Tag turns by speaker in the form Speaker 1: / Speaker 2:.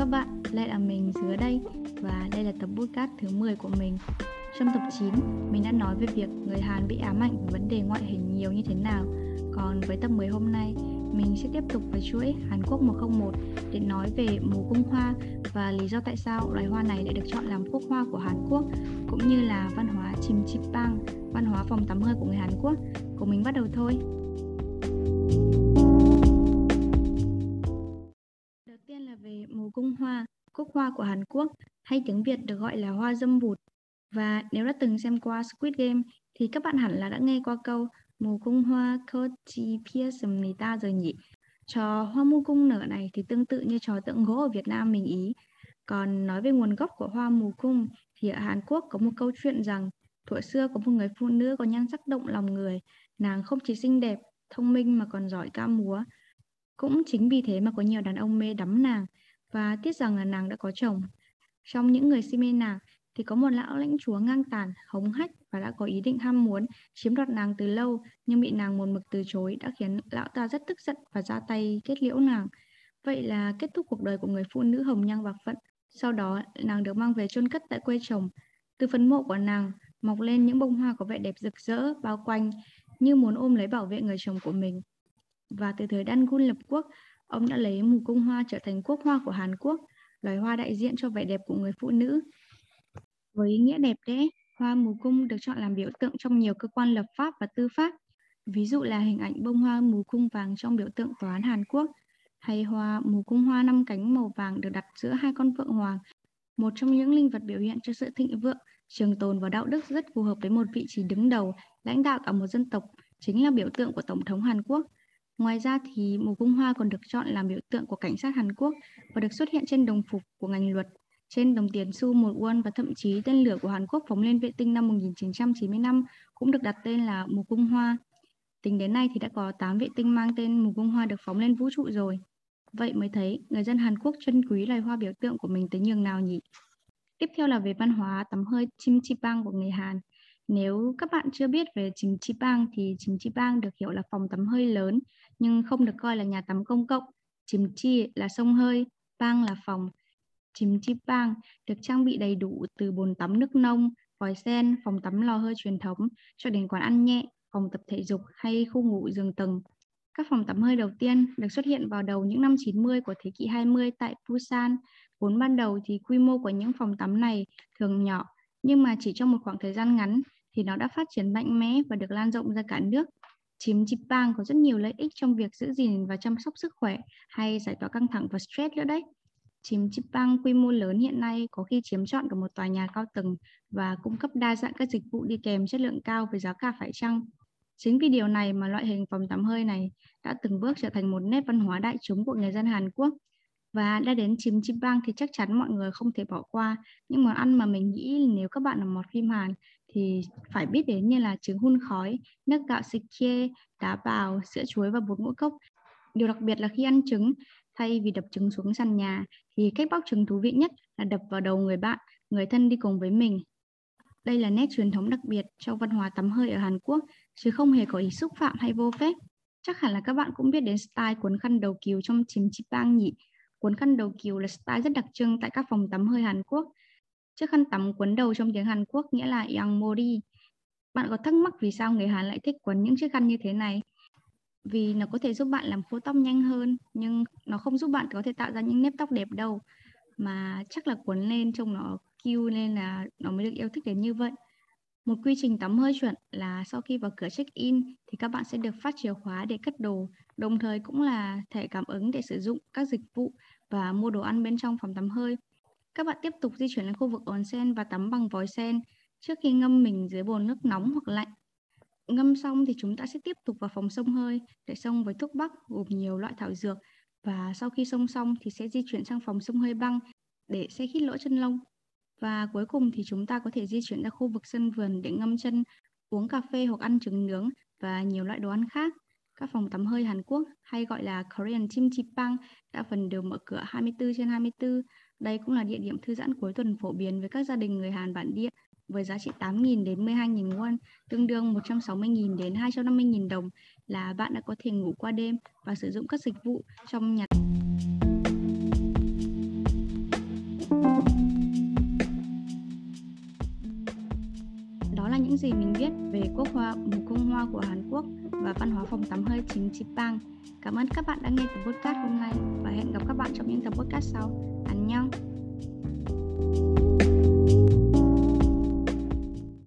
Speaker 1: các bạn, lại là mình Dứa đây và đây là tập podcast thứ 10 của mình. Trong tập 9, mình đã nói về việc người Hàn bị ám ảnh về vấn đề ngoại hình nhiều như thế nào. Còn với tập 10 hôm nay, mình sẽ tiếp tục với chuỗi Hàn Quốc 101 để nói về mù cung hoa và lý do tại sao loài hoa này lại được chọn làm quốc hoa của Hàn Quốc cũng như là văn hóa chim chip bang, văn hóa phòng tắm hơi của người Hàn Quốc. Cùng mình bắt đầu thôi. Đầu hoa, của Hàn Quốc, hay tiếng Việt được gọi là hoa dâm bụt. Và nếu đã từng xem qua Squid Game thì các bạn hẳn là đã nghe qua câu mù cung hoa kochi ta rồi nhỉ. Trò hoa mù cung nở này thì tương tự như trò tượng gỗ ở Việt Nam mình ý. Còn nói về nguồn gốc của hoa mù cung thì ở Hàn Quốc có một câu chuyện rằng thuở xưa có một người phụ nữ có nhan sắc động lòng người. Nàng không chỉ xinh đẹp, thông minh mà còn giỏi ca múa. Cũng chính vì thế mà có nhiều đàn ông mê đắm nàng và tiếc rằng là nàng đã có chồng. Trong những người si mê nàng thì có một lão lãnh chúa ngang tàn, hống hách và đã có ý định ham muốn chiếm đoạt nàng từ lâu nhưng bị nàng một mực từ chối đã khiến lão ta rất tức giận và ra tay kết liễu nàng. Vậy là kết thúc cuộc đời của người phụ nữ hồng nhan bạc phận. Sau đó nàng được mang về chôn cất tại quê chồng. Từ phần mộ của nàng mọc lên những bông hoa có vẻ đẹp rực rỡ bao quanh như muốn ôm lấy bảo vệ người chồng của mình. Và từ thời Đan Gun lập quốc, ông đã lấy mù cung hoa trở thành quốc hoa của Hàn Quốc, loài hoa đại diện cho vẻ đẹp của người phụ nữ. Với ý nghĩa đẹp đẽ, hoa mù cung được chọn làm biểu tượng trong nhiều cơ quan lập pháp và tư pháp. Ví dụ là hình ảnh bông hoa mù cung vàng trong biểu tượng tòa án Hàn Quốc, hay hoa mù cung hoa năm cánh màu vàng được đặt giữa hai con phượng hoàng, một trong những linh vật biểu hiện cho sự thịnh vượng, trường tồn và đạo đức rất phù hợp với một vị trí đứng đầu, lãnh đạo cả một dân tộc, chính là biểu tượng của Tổng thống Hàn Quốc. Ngoài ra thì mùa cung hoa còn được chọn làm biểu tượng của cảnh sát Hàn Quốc và được xuất hiện trên đồng phục của ngành luật, trên đồng tiền xu một won và thậm chí tên lửa của Hàn Quốc phóng lên vệ tinh năm 1995 cũng được đặt tên là mùa cung hoa. Tính đến nay thì đã có 8 vệ tinh mang tên mùa cung hoa được phóng lên vũ trụ rồi. Vậy mới thấy người dân Hàn Quốc trân quý loài hoa biểu tượng của mình tới nhường nào nhỉ? Tiếp theo là về văn hóa tắm hơi chim chi bang của người Hàn. Nếu các bạn chưa biết về chính chi bang thì chính chi bang được hiểu là phòng tắm hơi lớn nhưng không được coi là nhà tắm công cộng. chìm chi là sông hơi, bang là phòng. chìm chi bang được trang bị đầy đủ từ bồn tắm nước nông, vòi sen, phòng tắm lò hơi truyền thống cho đến quán ăn nhẹ, phòng tập thể dục hay khu ngủ giường tầng. Các phòng tắm hơi đầu tiên được xuất hiện vào đầu những năm 90 của thế kỷ 20 tại Busan. Vốn ban đầu thì quy mô của những phòng tắm này thường nhỏ, nhưng mà chỉ trong một khoảng thời gian ngắn thì nó đã phát triển mạnh mẽ và được lan rộng ra cả nước. Chim Jipang có rất nhiều lợi ích trong việc giữ gìn và chăm sóc sức khỏe hay giải tỏa căng thẳng và stress nữa đấy. Chim Jipang quy mô lớn hiện nay có khi chiếm trọn cả một tòa nhà cao tầng và cung cấp đa dạng các dịch vụ đi kèm chất lượng cao với giá cả phải chăng. Chính vì điều này mà loại hình phòng tắm hơi này đã từng bước trở thành một nét văn hóa đại chúng của người dân Hàn Quốc. Và đã đến chim chim bang thì chắc chắn mọi người không thể bỏ qua những món ăn mà mình nghĩ nếu các bạn là một phim Hàn thì phải biết đến như là trứng hun khói, nước gạo sikie, đá bào, sữa chuối và bột ngũ cốc. Điều đặc biệt là khi ăn trứng, thay vì đập trứng xuống sàn nhà thì cách bóc trứng thú vị nhất là đập vào đầu người bạn, người thân đi cùng với mình. Đây là nét truyền thống đặc biệt trong văn hóa tắm hơi ở Hàn Quốc, chứ không hề có ý xúc phạm hay vô phép. Chắc hẳn là các bạn cũng biết đến style cuốn khăn đầu kiều trong chim chip bang nhỉ. Cuốn khăn đầu kiều là style rất đặc trưng tại các phòng tắm hơi Hàn Quốc. Chiếc khăn tắm quấn đầu trong tiếng Hàn Quốc nghĩa là Yangmori. Bạn có thắc mắc vì sao người Hàn lại thích quấn những chiếc khăn như thế này? Vì nó có thể giúp bạn làm khô tóc nhanh hơn, nhưng nó không giúp bạn có thể tạo ra những nếp tóc đẹp đâu. Mà chắc là quấn lên trông nó cute nên là nó mới được yêu thích đến như vậy. Một quy trình tắm hơi chuẩn là sau khi vào cửa check-in thì các bạn sẽ được phát chìa khóa để cất đồ, đồng thời cũng là thẻ cảm ứng để sử dụng các dịch vụ và mua đồ ăn bên trong phòng tắm hơi. Các bạn tiếp tục di chuyển lên khu vực onsen và tắm bằng vòi sen trước khi ngâm mình dưới bồn nước nóng hoặc lạnh. Ngâm xong thì chúng ta sẽ tiếp tục vào phòng sông hơi để xông với thuốc bắc gồm nhiều loại thảo dược và sau khi sông xong thì sẽ di chuyển sang phòng sông hơi băng để xe khít lỗ chân lông. Và cuối cùng thì chúng ta có thể di chuyển ra khu vực sân vườn để ngâm chân, uống cà phê hoặc ăn trứng nướng và nhiều loại đồ ăn khác. Các phòng tắm hơi Hàn Quốc hay gọi là Korean Chimchipang đã phần đều mở cửa 24 trên 24. Đây cũng là địa điểm thư giãn cuối tuần phổ biến với các gia đình người Hàn bản địa với giá trị 8.000 đến 12.000 won, tương đương 160.000 đến 250.000 đồng là bạn đã có thể ngủ qua đêm và sử dụng các dịch vụ trong nhà gì mình biết về quốc hoa, mùa cung hoa của Hàn Quốc và văn hóa phòng tắm hơi chính Chipang. Cảm ơn các bạn đã nghe tập podcast hôm nay và hẹn gặp các bạn trong những tập podcast sau. Anh nhau.